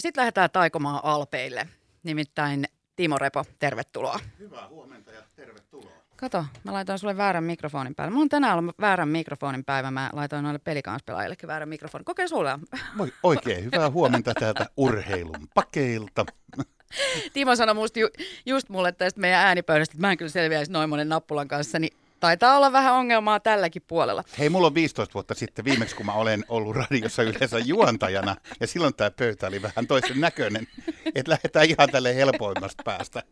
sitten lähdetään taikomaan Alpeille. Nimittäin Timo Repo, tervetuloa. Hyvää huomenta ja tervetuloa. Kato, mä laitoin sulle väärän mikrofonin päälle. Mulla on tänään ollut väärän mikrofonin päivä. Mä laitoin noille pelikanspelaajillekin väärän mikrofonin. Kokeile sulle. Moi, oikein hyvää huomenta täältä urheilun pakeilta. Timo sanoi musta ju, just mulle tästä meidän äänipöydästä, että mä en kyllä selviäisi noin monen nappulan kanssa, niin taitaa olla vähän ongelmaa tälläkin puolella. Hei, mulla on 15 vuotta sitten viimeksi, kun mä olen ollut radiossa yleensä juontajana, ja silloin tämä pöytä oli vähän toisen näköinen, että lähdetään ihan tälle helpoimmasta päästä.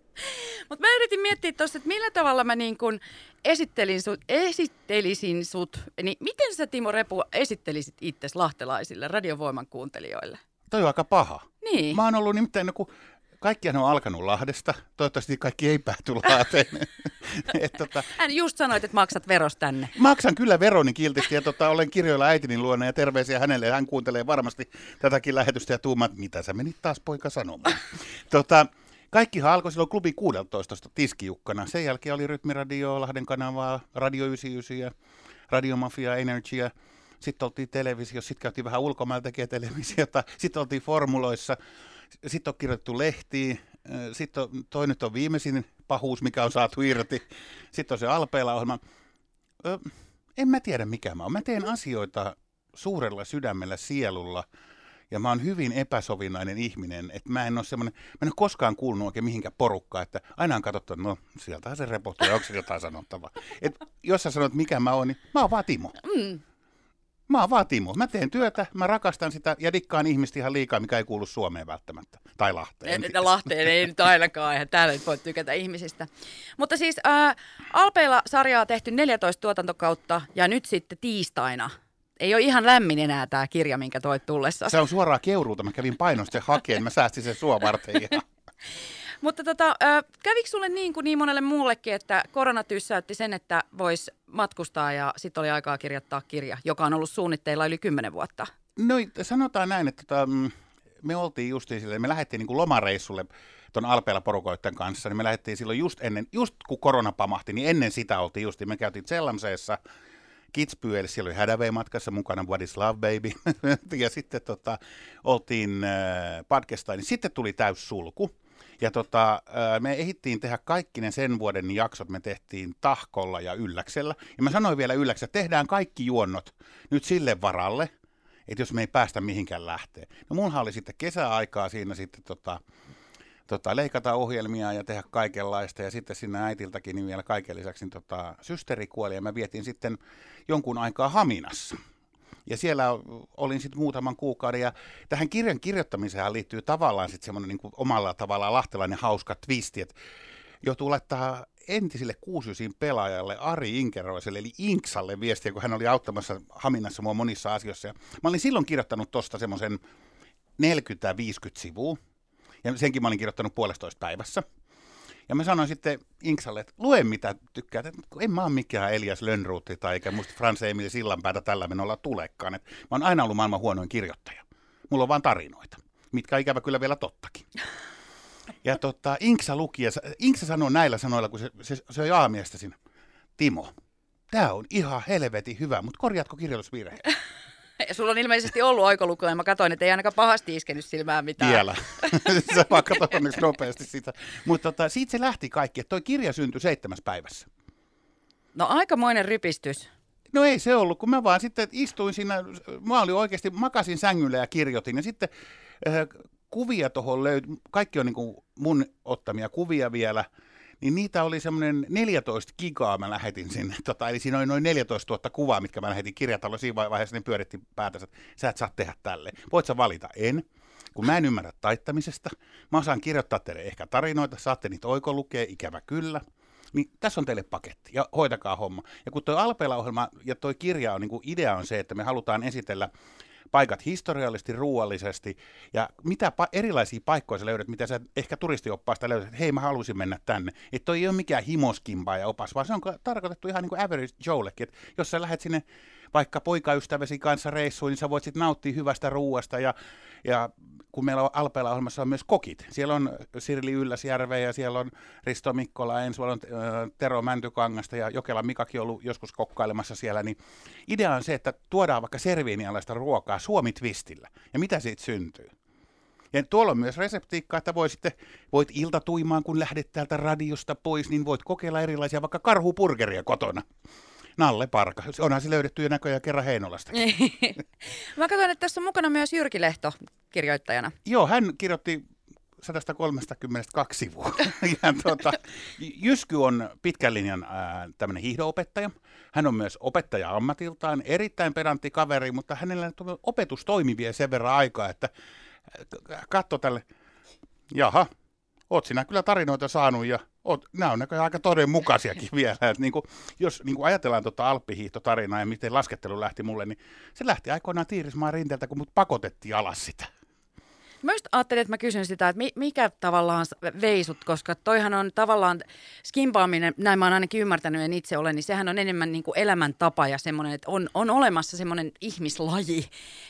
Mutta mä yritin miettiä tuossa, että millä tavalla mä niin kun esittelin sut, esittelisin sut, niin miten sä Timo Repu esittelisit itses lahtelaisille radiovoiman kuuntelijoille? Toi on aika paha. Niin. Mä oon ollut nimittäin, no, kun kaikkihan on alkanut Lahdesta. Toivottavasti kaikki ei pääty Lahteen. Et, tota, Hän just sanoit, että maksat veros tänne. Maksan kyllä veroni kiltisti ja tota, olen kirjoilla äitini luona ja terveisiä hänelle. Hän kuuntelee varmasti tätäkin lähetystä ja tuumat, mitä sä menit taas poika sanomaan. tota, Kaikkihan alkoi silloin klubi 16 tiskijukkana. Sen jälkeen oli Rytmiradio, Lahden kanavaa, Radio 99 ja Radiomafia, Energia. Sitten oltiin televisiossa, sitten käytiin vähän ulkomailla tekemään televisiota. Sitten oltiin formuloissa. Sitten on kirjoitettu lehtiin. Sitten on, toi nyt on viimeisin pahuus, mikä on saatu irti. Sitten on se Alpeella-ohjelma. Ö, en mä tiedä mikä mä oon. Mä teen asioita suurella sydämellä, sielulla – ja mä oon hyvin epäsovinnainen ihminen, että mä en ole semmoinen, mä en ole koskaan kuulunut oikein mihinkään porukkaan, että aina on katsottu, että no sieltähän se repohtuu, onko se jotain sanottavaa. Et jos sä sanot mikä mä oon, niin mä oon vaan Timo. Mm. Mä oon vaan Timo. Mä teen työtä, mä rakastan sitä ja dikkaan ihmistä ihan liikaa, mikä ei kuulu Suomeen välttämättä. Tai Lahteen. En, Lahteen ei nyt ainakaan, eihän täällä nyt voi tykätä ihmisistä. Mutta siis äh, Alpeilla sarjaa tehty 14 tuotantokautta ja nyt sitten tiistaina ei ole ihan lämmin enää tämä kirja, minkä toit tullessa. Se on suoraan keuruuta. Mä kävin painosta hakeen. Mä säästin sen sua varten ihan. Mutta tota, kävikö sulle niin kuin niin monelle muullekin, että korona tyssäytti sen, että vois matkustaa ja sitten oli aikaa kirjoittaa kirja, joka on ollut suunnitteilla yli kymmenen vuotta? No sanotaan näin, että tota, mm, me oltiin justiin sille, me lähdettiin niin kuin lomareissulle tuon Alpeella porukoiden kanssa, niin me lähdettiin silloin just ennen, just kun korona pamahti, niin ennen sitä oltiin justiin, me käytiin Zellamseessa, Kitzbühel, siellä oli Hadaway matkassa mukana, What is Love Baby, ja sitten tota, oltiin äh, Padkestain, niin sitten tuli täys sulku. Ja tota, me ehittiin tehdä kaikki ne sen vuoden jaksot, me tehtiin Tahkolla ja Ylläksellä. Ja mä sanoin vielä Ylläksellä, että tehdään kaikki juonnot nyt sille varalle, että jos me ei päästä mihinkään lähteä. No mullahan oli sitten kesäaikaa siinä sitten tota, tota, leikata ohjelmia ja tehdä kaikenlaista. Ja sitten sinne äitiltäkin niin vielä kaiken lisäksi niin, tota, systeri kuoli ja mä vietin sitten jonkun aikaa Haminassa. Ja siellä olin sitten muutaman kuukauden, ja tähän kirjan kirjoittamiseen liittyy tavallaan sitten semmoinen niin omalla tavallaan lahtelainen hauska twisti, että joutuu laittaa entiselle kuusysin pelaajalle Ari Inkeroiselle, eli Inksalle viestiä, kun hän oli auttamassa Haminassa mua monissa asioissa. Ja mä olin silloin kirjoittanut tuosta semmoisen 40-50 sivua, ja senkin mä olin kirjoittanut puolestoista päivässä. Ja mä sanoin sitten Inksalle, että lue mitä tykkäät. Että en mä ole mikään Elias Lönnruutti tai eikä musta Frans Emil Sillanpäätä tällä menolla tulekaan. Että mä oon aina ollut maailman huonoin kirjoittaja. Mulla on vaan tarinoita, mitkä on ikävä kyllä vielä tottakin. Ja tota, Inksa luki, ja Inksa sanoi näillä sanoilla, kun se, se, se on aamiestä siinä. Timo, tämä on ihan helvetin hyvä, mutta korjaatko kirjoitusvirhe? Ja sulla on ilmeisesti ollut oikolukuja, ja mä katsoin, että ei ainakaan pahasti iskenyt silmään mitään. Vielä. Sä vaan katsoin onneksi nopeasti sitä. Mutta tota, siitä se lähti kaikki, että toi kirja syntyi seitsemässä päivässä. No aikamoinen rypistys. No ei se ollut, kun mä vaan sitten istuin siinä, mä olin oikeasti, makasin sängyllä ja kirjoitin. Ja sitten äh, kuvia tuohon löytyi, kaikki on niin kuin mun ottamia kuvia vielä – niin niitä oli semmoinen 14 gigaa mä lähetin sinne, tota, eli siinä oli noin 14 000 kuvaa, mitkä mä lähetin kirjataloon, siinä vaiheessa ne pyöritti päätänsä, että sä et saa tehdä tälle. Voit sä valita? En. Kun mä en ymmärrä taittamisesta, mä osaan kirjoittaa teille ehkä tarinoita, saatte niitä oikolukea, ikävä kyllä. Niin tässä on teille paketti ja hoitakaa homma. Ja kun tuo Alpeella-ohjelma ja tuo kirja on, niin idea on se, että me halutaan esitellä paikat historiallisesti, ruuallisesti ja mitä pa- erilaisia paikkoja sä löydät, mitä sä ehkä turistioppaasta löydät, että hei mä haluaisin mennä tänne. Että toi ei ole mikään himoskimpa ja opas, vaan se on tarkoitettu ihan niin kuin average Joellekin, että jos sä lähdet sinne vaikka poikaystäväsi kanssa reissuun, niin sä voit sitten nauttia hyvästä ruuasta ja, ja kun meillä on Alpeella ohjelmassa on myös kokit. Siellä on Sirli Ylläsjärve ja siellä on Risto Mikkola, ensi on Tero Mäntykangasta ja Jokela Mikakin ollut joskus kokkailemassa siellä. Niin idea on se, että tuodaan vaikka serviinialaista ruokaa Suomi-twistillä. Ja mitä siitä syntyy? Ja tuolla on myös reseptiikkaa, että voi sitten, voit iltatuimaan, kun lähdet täältä radiosta pois, niin voit kokeilla erilaisia vaikka karhupurgeria kotona. Nalle Parka. Onhan se löydetty jo näköjään kerran Heinolasta. Mä katsoin, että tässä on mukana myös Jyrki Lehto kirjoittajana. Joo, hän kirjoitti 132 sivua. ja tuota, Jysky on pitkän linjan tämmöinen hiihdoopettaja. Hän on myös opettaja ammatiltaan, erittäin pedantti kaveri, mutta hänellä opetus toimi vielä sen verran aikaa, että katso tälle, jaha, oot sinä kyllä tarinoita saanut ja oot, nämä on näköjään aika todenmukaisiakin vielä. Että niin kuin, jos niin kuin ajatellaan tuota alppihiihtotarinaa ja miten laskettelu lähti mulle, niin se lähti aikoinaan Tiirismaan rinteeltä, kun mut pakotettiin alas sitä. Mä just ajattelin, että mä kysyn sitä, että mikä tavallaan veisut, koska toihan on tavallaan skimpaaminen, näin mä oon ainakin ymmärtänyt, en itse ole, niin sehän on enemmän niin kuin elämäntapa ja semmoinen, että on, on olemassa semmoinen ihmislaji,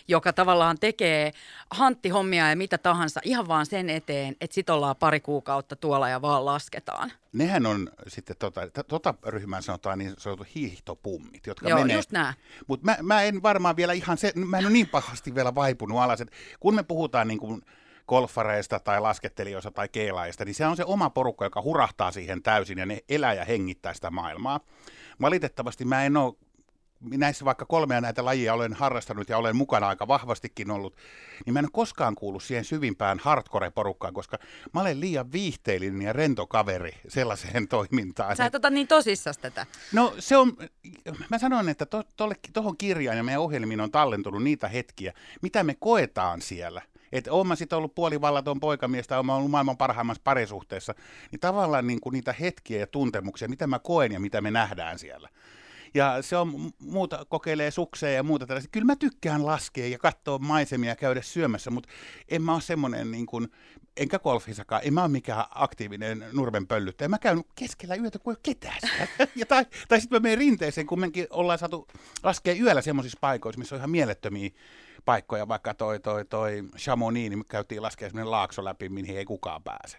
joka tavallaan tekee hanttihommia ja mitä tahansa ihan vaan sen eteen, että sit ollaan pari kuukautta tuolla ja vaan lasketaan. Nehän on sitten, tota, tota ryhmää sanotaan niin sanottu hiihtopummit, jotka Joo, menee. just nää. Mutta mä, mä, en varmaan vielä ihan se, mä en ole niin pahasti vielä vaipunut alas, että kun me puhutaan niin kuin golfareista tai laskettelijoista tai keilaajista, niin se on se oma porukka, joka hurahtaa siihen täysin ja ne elää ja hengittää sitä maailmaa. Valitettavasti mä en ole näissä vaikka kolmea näitä lajia olen harrastanut ja olen mukana aika vahvastikin ollut, niin mä en ole koskaan kuullut siihen syvimpään hardcore-porukkaan, koska mä olen liian viihteellinen ja rento kaveri sellaiseen toimintaan. Sä et ota niin tosissas tätä. No se on, mä sanon, että tuohon to, kirjaan ja meidän ohjelmiin on tallentunut niitä hetkiä, mitä me koetaan siellä. Että oon mä sitten ollut puolivallaton poikamies tai oon ollut maailman parhaimmassa parisuhteessa, niin tavallaan niin kuin niitä hetkiä ja tuntemuksia, mitä mä koen ja mitä me nähdään siellä. Ja se on muuta, kokeilee sukseja ja muuta tällaista. Kyllä mä tykkään laskea ja katsoa maisemia ja käydä syömässä, mutta en mä ole semmoinen niin kuin, enkä golfissakaan, en mä ole mikään aktiivinen nurmen pöllyttäjä. Mä käyn keskellä yötä, kun ei ole ketään ja tai, tai sitten mä menen rinteeseen, kun mekin ollaan saatu laskea yöllä semmoisissa paikoissa, missä on ihan mielettömiä paikkoja, vaikka toi, toi, toi Chamonix, niin me käytiin laskea semmoinen laakso läpi, mihin ei kukaan pääse.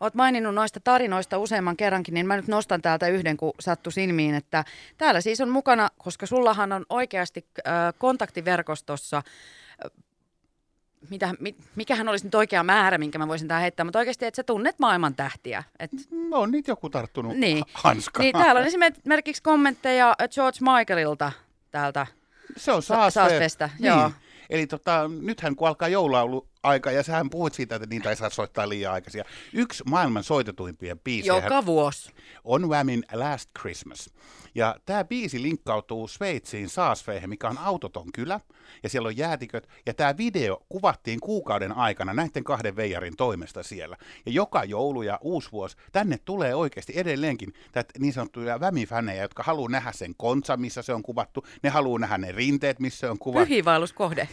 Olet maininnut noista tarinoista useamman kerrankin, niin mä nyt nostan täältä yhden, kun sattu silmiin, että täällä siis on mukana, koska sullahan on oikeasti äh, kontaktiverkostossa äh, mitä, mit, mikähän olisi nyt oikea määrä, minkä mä voisin tähän heittää, mutta oikeasti, että sä tunnet maailman tähtiä. Et... No on niitä joku tarttunut niin. hanskaan. Niin, täällä on esimerkiksi kommentteja George Michaelilta täältä Se on Saasfesta. Niin. Joo. Eli tota, nythän kun alkaa joulaulu aika, ja sähän puhuit siitä, että niitä ei saa soittaa liian aikaisia. Yksi maailman soitetuimpia biisejä Joka vuosi. on Whamin Last Christmas. Ja tämä biisi linkkautuu Sveitsiin Saasfeihin, mikä on autoton kylä, ja siellä on jäätiköt, ja tämä video kuvattiin kuukauden aikana näiden kahden veijarin toimesta siellä. Ja joka joulu ja uusi vuosi tänne tulee oikeasti edelleenkin tätä niin sanottuja Whami-fänejä, jotka haluaa nähdä sen konsa, missä se on kuvattu, ne haluaa nähdä ne rinteet, missä se on kuvattu. Pyhiinvaelluskohde.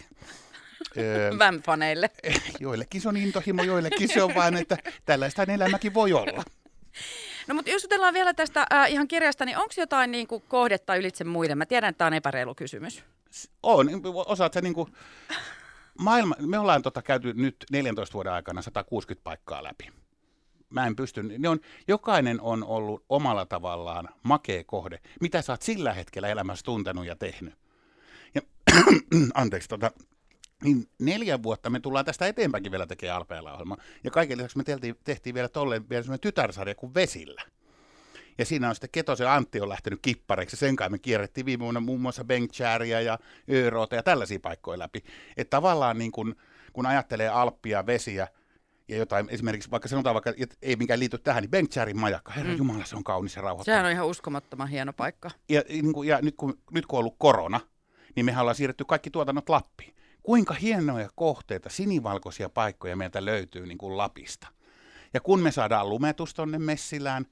Vämfaneille. Joillekin se on intohimo, joillekin se on vain, että tällaista elämäkin voi olla. No mutta jos jutellaan vielä tästä äh, ihan kirjasta, niin onko jotain niin kuin, kohdetta ylitse muiden? Mä tiedän, että tämä on epäreilu kysymys. On. Osaat sä niin kuin, maailma, me ollaan tota, käyty nyt 14 vuoden aikana 160 paikkaa läpi. Mä en pysty, ne on, jokainen on ollut omalla tavallaan makea kohde, mitä sä oot sillä hetkellä elämässä tuntenut ja tehnyt. Ja, anteeksi, tota, niin neljä vuotta me tullaan tästä eteenpäinkin vielä tekemään Alpeella-ohjelma. Ja kaiken lisäksi me tehtiin, tehtiin vielä tolleen vielä semmoinen tytärsarja kuin Vesillä. Ja siinä on sitten Ketosen Antti on lähtenyt kippareiksi. Sen kanssa me kierrettiin viime vuonna muun muassa Benkchäriä ja Ööroota ja tällaisia paikkoja läpi. Että tavallaan niin kun, kun ajattelee Alppia, vesiä ja jotain, esimerkiksi vaikka sanotaan vaikka, että ei mikään liity tähän, niin Benkchärin majakka, herra mm. Jumala, se on kaunis ja rauhoittava. Sehän on ihan uskomattoman hieno paikka. Ja, niin kun, ja nyt, kun, nyt kun on ollut korona, niin mehän ollaan siirretty kaikki tuotannot Lappiin kuinka hienoja kohteita, sinivalkoisia paikkoja meiltä löytyy niin kuin Lapista. Ja kun me saadaan lumetus tonne Messilään,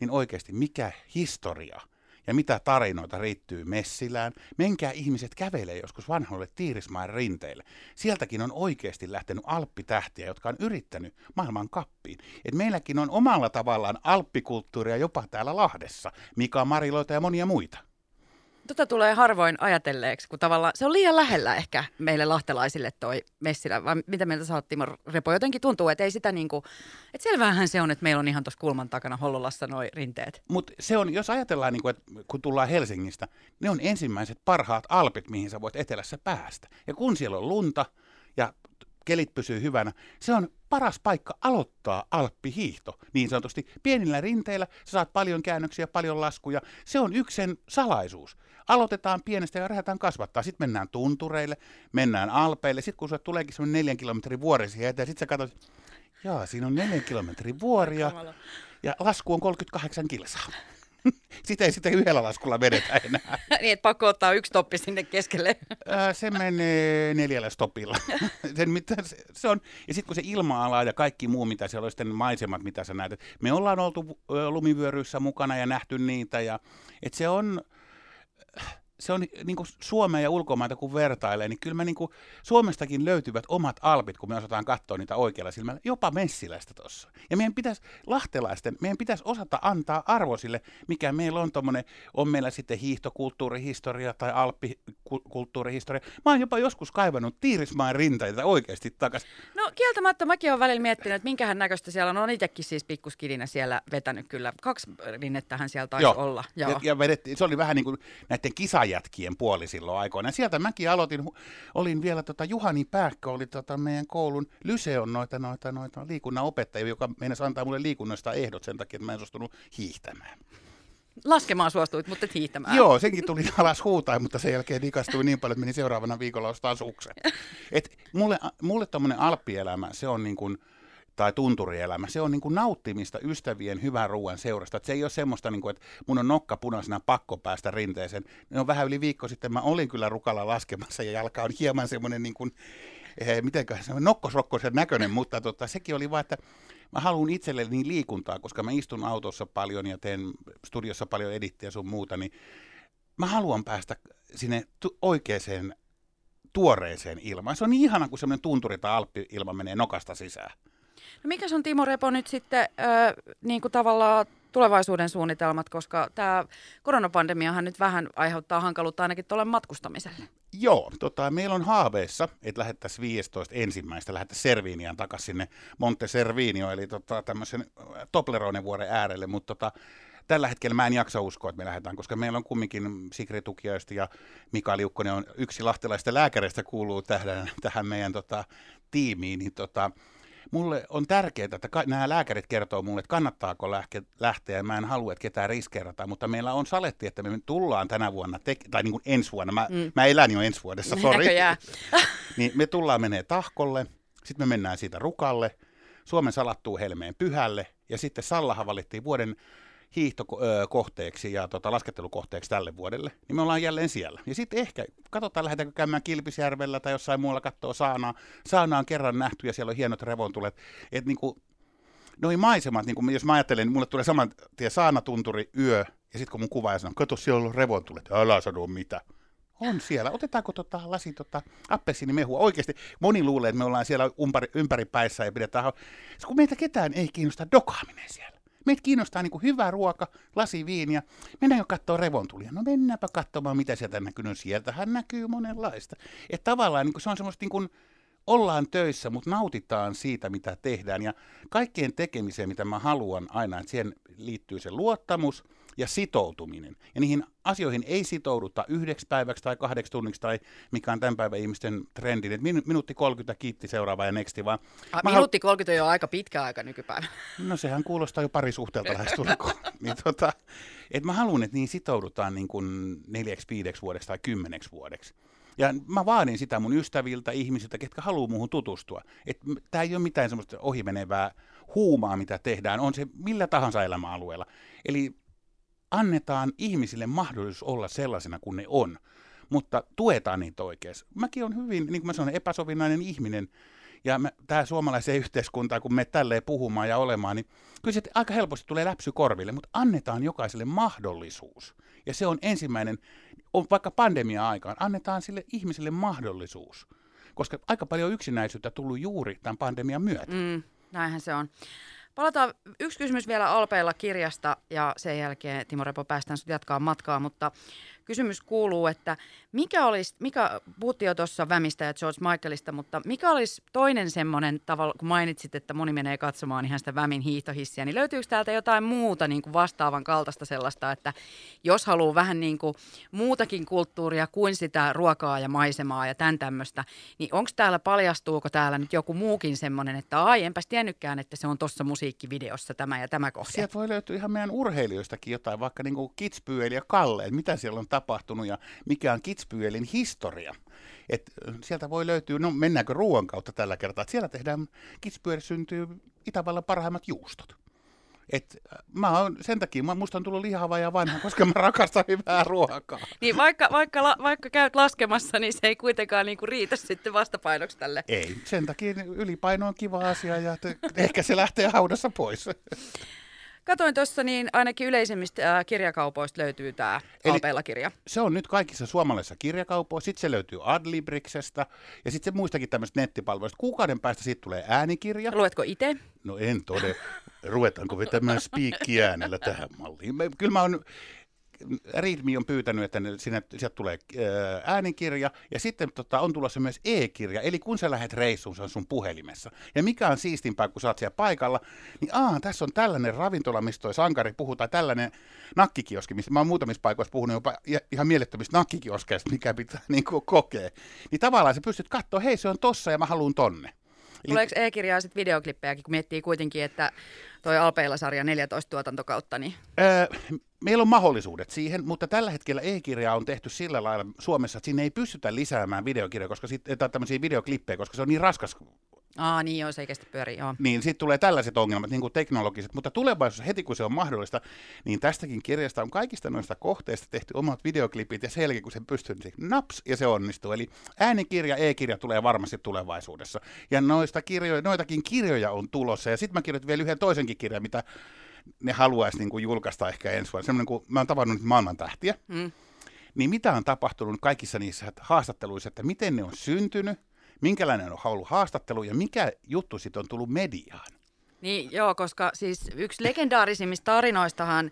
niin oikeasti mikä historia ja mitä tarinoita riittyy Messilään. Menkää ihmiset kävelee joskus vanhoille Tiirismaan rinteille. Sieltäkin on oikeasti lähtenyt alppitähtiä, jotka on yrittänyt maailman kappiin. Et meilläkin on omalla tavallaan alppikulttuuria jopa täällä Lahdessa. Mika Mariloita ja monia muita. Tota tulee harvoin ajatelleeksi, kun tavallaan se on liian lähellä ehkä meille lahtelaisille toi Messilä. Vai mitä mieltä sä oot, Repo? Jotenkin tuntuu, että ei sitä niinku, että selvähän se on, että meillä on ihan tuossa kulman takana Hollolassa noi rinteet. Mutta se on, jos ajatellaan, niinku, että kun tullaan Helsingistä, ne on ensimmäiset parhaat alpit, mihin sä voit etelässä päästä. Ja kun siellä on lunta ja kelit pysyy hyvänä. Se on paras paikka aloittaa alppihiihto, niin sanotusti. Pienillä rinteillä sä saat paljon käännöksiä, paljon laskuja. Se on yksi sen salaisuus. Aloitetaan pienestä ja lähdetään kasvattaa. Sitten mennään tuntureille, mennään alpeille. Sitten kun sulle tuleekin semmoinen neljän kilometrin vuori siihen eteen, sitten sä katsot, jaa, siinä on neljän kilometrin vuoria ja lasku on 38 kilsaa. Sitä ei sitten yhdellä laskulla vedetä enää. niin, että pakko ottaa yksi toppi sinne keskelle. se menee neljällä stopilla. Sen, mitä se, se on. Ja sitten kun se ilma-ala ja kaikki muu, mitä siellä on sitten maisemat, mitä sä näet. Me ollaan oltu lumivyöryissä mukana ja nähty niitä. Ja, et se on se on niin kuin Suomea ja ulkomaita kun vertailee, niin kyllä me niin kuin, Suomestakin löytyvät omat alpit, kun me osataan katsoa niitä oikealla silmällä, jopa Messilästä tuossa. Ja meidän pitäisi, lahtelaisten, meidän pitäisi osata antaa arvo sille, mikä meillä on tuommoinen, on meillä sitten hiihtokulttuurihistoria tai alppikulttuurihistoria. Mä oon jopa joskus kaivannut Tiirismaan rintaita oikeasti takaisin. No kieltämättä mäkin olen välillä miettinyt, että minkähän näköistä siellä on. On itsekin siis pikkuskidinä siellä vetänyt kyllä. Kaksi rinnettähän siellä taisi Joo. olla. Joo. Ja, ja vedettiin, se oli vähän niin kuin näiden kisa jätkien puoli silloin aikoina. Sieltä mäkin aloitin, olin vielä tota Juhani Pääkkö, oli tota meidän koulun lyseon noita, noita, noita liikunnan opettaja, joka meinasi antaa mulle liikunnasta ehdot sen takia, että mä en suostunut hiihtämään. Laskemaan suostuit, mutta et hiihtämään. Joo, senkin tuli alas huutaa, mutta sen jälkeen ikastui niin paljon, että meni seuraavana viikolla ostaa suksen. Et mulle, mulle tommonen alppielämä, se on niin kuin, tai tunturielämä, se on niin kuin nauttimista ystävien hyvän ruoan seurasta. Et se ei ole semmoista, niin kuin, että mun on nokka punaisena pakko päästä rinteeseen. Ne on vähän yli viikko sitten, mä olin kyllä rukalla laskemassa ja jalka on hieman semmoinen niin kuin, eh, mitenkään semmoinen nokkosrokkoisen näköinen, mutta tota, sekin oli vaan, että mä haluan itselleni niin liikuntaa, koska mä istun autossa paljon ja teen studiossa paljon edittiä sun muuta, niin mä haluan päästä sinne tu- oikeaan tuoreeseen ilmaan. Se on niin ihana, kun semmoinen tunturi tai alppi-ilma menee nokasta sisään. No mikä on Timo Repo nyt sitten äh, niin kuin tavallaan tulevaisuuden suunnitelmat, koska tämä koronapandemiahan nyt vähän aiheuttaa hankaluutta ainakin tuolle matkustamiselle. Joo, tota, meillä on haaveissa, että lähettäisiin 15 ensimmäistä, lähettäisiin Serviniaan takaisin sinne Monte Servinio, eli tota, tämmöisen Tobleronen vuoren äärelle, mutta tota, tällä hetkellä mä en jaksa uskoa, että me lähdetään, koska meillä on kumminkin Sigri Tukiaista ja Mika Liukkonen on yksi lahtelaista lääkäreistä kuuluu tähän, tähän meidän tota, tiimiin, niin tota, mulle on tärkeää, että ka- nämä lääkärit kertoo mulle, että kannattaako lähteä, lähteä. Mä en halua, että ketään riskeerataan, mutta meillä on saletti, että me tullaan tänä vuonna, te- tai niin kuin ensi vuonna, mä, mm. mä elän jo ensi vuodessa, sori. niin me tullaan menee tahkolle, sitten me mennään siitä rukalle, Suomen salattuu helmeen pyhälle, ja sitten Sallahan valittiin vuoden hiihtokohteeksi ja tota, laskettelukohteeksi tälle vuodelle, niin me ollaan jälleen siellä. Ja sitten ehkä, katsotaan, lähdetäänkö käymään Kilpisjärvellä tai jossain muualla katsoa saanaa. Saana on kerran nähty ja siellä on hienot revontulet. Että niinku, noin maisemat, niin jos mä ajattelen, niin mulle tulee saman tien saanatunturi, yö, ja sitten kun mun kuvaaja sanoo, kato siellä on revontulet, älä sano mitä. On siellä. Otetaanko tota lasi tota appelsiinimehua? Oikeasti moni luulee, että me ollaan siellä ympäri, ympäripäissä ja pidetään... Kun meitä ketään ei kiinnosta dokaaminen siellä. Meitä kiinnostaa niin kuin hyvä ruoka, lasi viiniä. Mennään jo katsoa revontulia. No mennäänpä katsomaan, mitä sieltä näkyy. No sieltähän näkyy monenlaista. Että tavallaan niin kuin se on semmoista niin kuin, ollaan töissä, mutta nautitaan siitä, mitä tehdään. Ja kaikkeen tekemiseen, mitä mä haluan aina, että siihen liittyy se luottamus ja sitoutuminen. Ja niihin asioihin ei sitouduta yhdeksi päiväksi tai kahdeksi tunniksi tai mikä on tämän päivän ihmisten trendi. Että minu- minuutti 30 kiitti seuraava ja nexti vaan. A, minuutti 30 on jo aika pitkä aika nykypäivänä. No sehän kuulostaa jo parisuhteelta lähestulkoon. niin tota, että mä haluan, että niin sitoudutaan niin kuin neljäksi, viideksi vuodeksi tai kymmeneksi vuodeksi. Ja mä vaadin sitä mun ystäviltä, ihmisiltä, ketkä haluaa muuhun tutustua. Että tämä ei ole mitään semmoista ohimenevää huumaa, mitä tehdään, on se millä tahansa elämäalueella. Eli annetaan ihmisille mahdollisuus olla sellaisena kuin ne on, mutta tuetaan niitä oikeasti. Mäkin on hyvin, niin kuin mä sanoin, epäsovinnainen ihminen, ja tämä suomalaiseen yhteiskuntaan, kun me tälleen puhumaan ja olemaan, niin kyllä se aika helposti tulee läpsy korville, mutta annetaan jokaiselle mahdollisuus. Ja se on ensimmäinen, on vaikka pandemia-aikaan, annetaan sille ihmiselle mahdollisuus. Koska aika paljon yksinäisyyttä tullut juuri tämän pandemian myötä. Mm, näinhän se on. Palataan yksi kysymys vielä Alpeilla kirjasta ja sen jälkeen Timo Repo päästään sinut jatkaa matkaa, mutta kysymys kuuluu, että mikä olisi, mikä, puhuttiin jo tuossa Vämistä ja George Michaelista, mutta mikä olisi toinen semmoinen tavalla, kun mainitsit, että moni menee katsomaan ihan sitä Vämin hiihtohissiä, niin löytyykö täältä jotain muuta niin kuin vastaavan kaltaista sellaista, että jos haluaa vähän niin kuin muutakin kulttuuria kuin sitä ruokaa ja maisemaa ja tämän tämmöistä, niin onko täällä, paljastuuko täällä nyt joku muukin semmoinen, että ai enpäs tiennytkään, että se on tuossa musiikkivideossa tämä ja tämä kohta. Sieltä voi löytyä ihan meidän urheilijoistakin jotain, vaikka niin kuin Kitspyeli ja Kalle, mitä siellä on tapahtunut ja mikä on Kitspyelin historia. Et sieltä voi löytyä, no mennäänkö ruoan kautta tällä kertaa, että siellä tehdään, Kitspyeli syntyy Itävallan parhaimmat juustot. Et mä oon, sen takia mä, musta on tullut lihava ja vanha, koska mä rakastan hyvää ruokaa. Niin vaikka, vaikka, la, vaikka käyt laskemassa, niin se ei kuitenkaan niinku riitä sitten vastapainoksi tälle. Ei, sen takia ylipaino on kiva asia ja te, ehkä se lähtee haudassa pois. Katoin tuossa, niin ainakin yleisimmistä kirjakaupoista löytyy tämä Alpeilla-kirja. Se on nyt kaikissa suomalaisissa kirjakaupoissa. Sitten se löytyy Adlibriksestä ja sitten se muistakin tämmöistä nettipalveluista. Kuukauden päästä siitä tulee äänikirja. Luetko itse? No en tode. Ruvetaanko vetämään spiikkiäänellä tähän malliin? Kyllä mä oon Readme on pyytänyt, että ne, sinne, sieltä tulee äänikirja ja sitten tota, on tulossa myös e-kirja, eli kun sä lähdet reissuun, se on sun puhelimessa. Ja mikä on siistimpää, kun sä oot siellä paikalla, niin aa, tässä on tällainen ravintola, mistä toi sankari puhuu, tai tällainen nakkikioski, missä mä oon muutamissa paikoissa puhunut jopa ihan mielettömistä nakkikioskeista, mikä pitää niin kuin, kokea. Niin tavallaan sä pystyt katsoa, hei se on tossa ja mä haluan tonne. Tuleeko e-kirjaa sitten videoklippejäkin, kun miettii kuitenkin, että toi Alpeilla-sarja 14 tuotantokautta? Niin... Öö, meillä on mahdollisuudet siihen, mutta tällä hetkellä e-kirjaa on tehty sillä lailla Suomessa, että sinne ei pystytä lisäämään videokirjoja, koska sit, tai tämmöisiä videoklippejä, koska se on niin raskas Aa, niin joo, se ei kestä pyöri, joo. Niin sitten tulee tällaiset ongelmat, niin kuin teknologiset, mutta tulevaisuudessa heti kun se on mahdollista, niin tästäkin kirjasta on kaikista noista kohteista tehty omat videoklipit ja sen jälkeen kun se pystyy, niin se naps ja se onnistuu. Eli äänikirja, e-kirja tulee varmasti tulevaisuudessa. Ja noista kirjoja, noitakin kirjoja on tulossa ja sitten mä kirjoitin vielä yhden toisenkin kirjan, mitä ne haluaisi niin kuin julkaista ehkä ensi vuonna. Semmoinen kuin, mä oon tavannut maailman tähtiä. Mm. Niin mitä on tapahtunut kaikissa niissä haastatteluissa, että miten ne on syntynyt, minkälainen on ollut haastattelu ja mikä juttu sitten on tullut mediaan? Niin joo, koska siis yksi legendaarisimmista tarinoistahan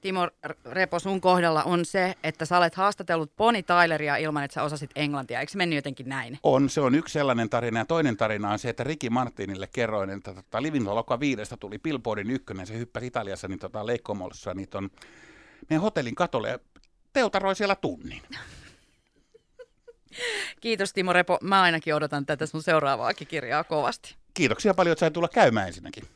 Timo Repo sun kohdalla on se, että sä olet haastatellut Pony Tyleria ilman, että sä osasit englantia. Eikö se mennyt jotenkin näin? On, se on yksi sellainen tarina. Ja toinen tarina on se, että Ricky Martinille kerroin, että tota, Livin Loka viidestä tuli Billboardin ykkönen. Se hyppäsi Italiassa niin tota, leikkomossa niitä on meidän hotellin katolle ja teutaroi siellä tunnin. Kiitos Timo Repo. Mä ainakin odotan tätä sun seuraavaakin kirjaa kovasti. Kiitoksia paljon, että sain tulla käymään ensinnäkin.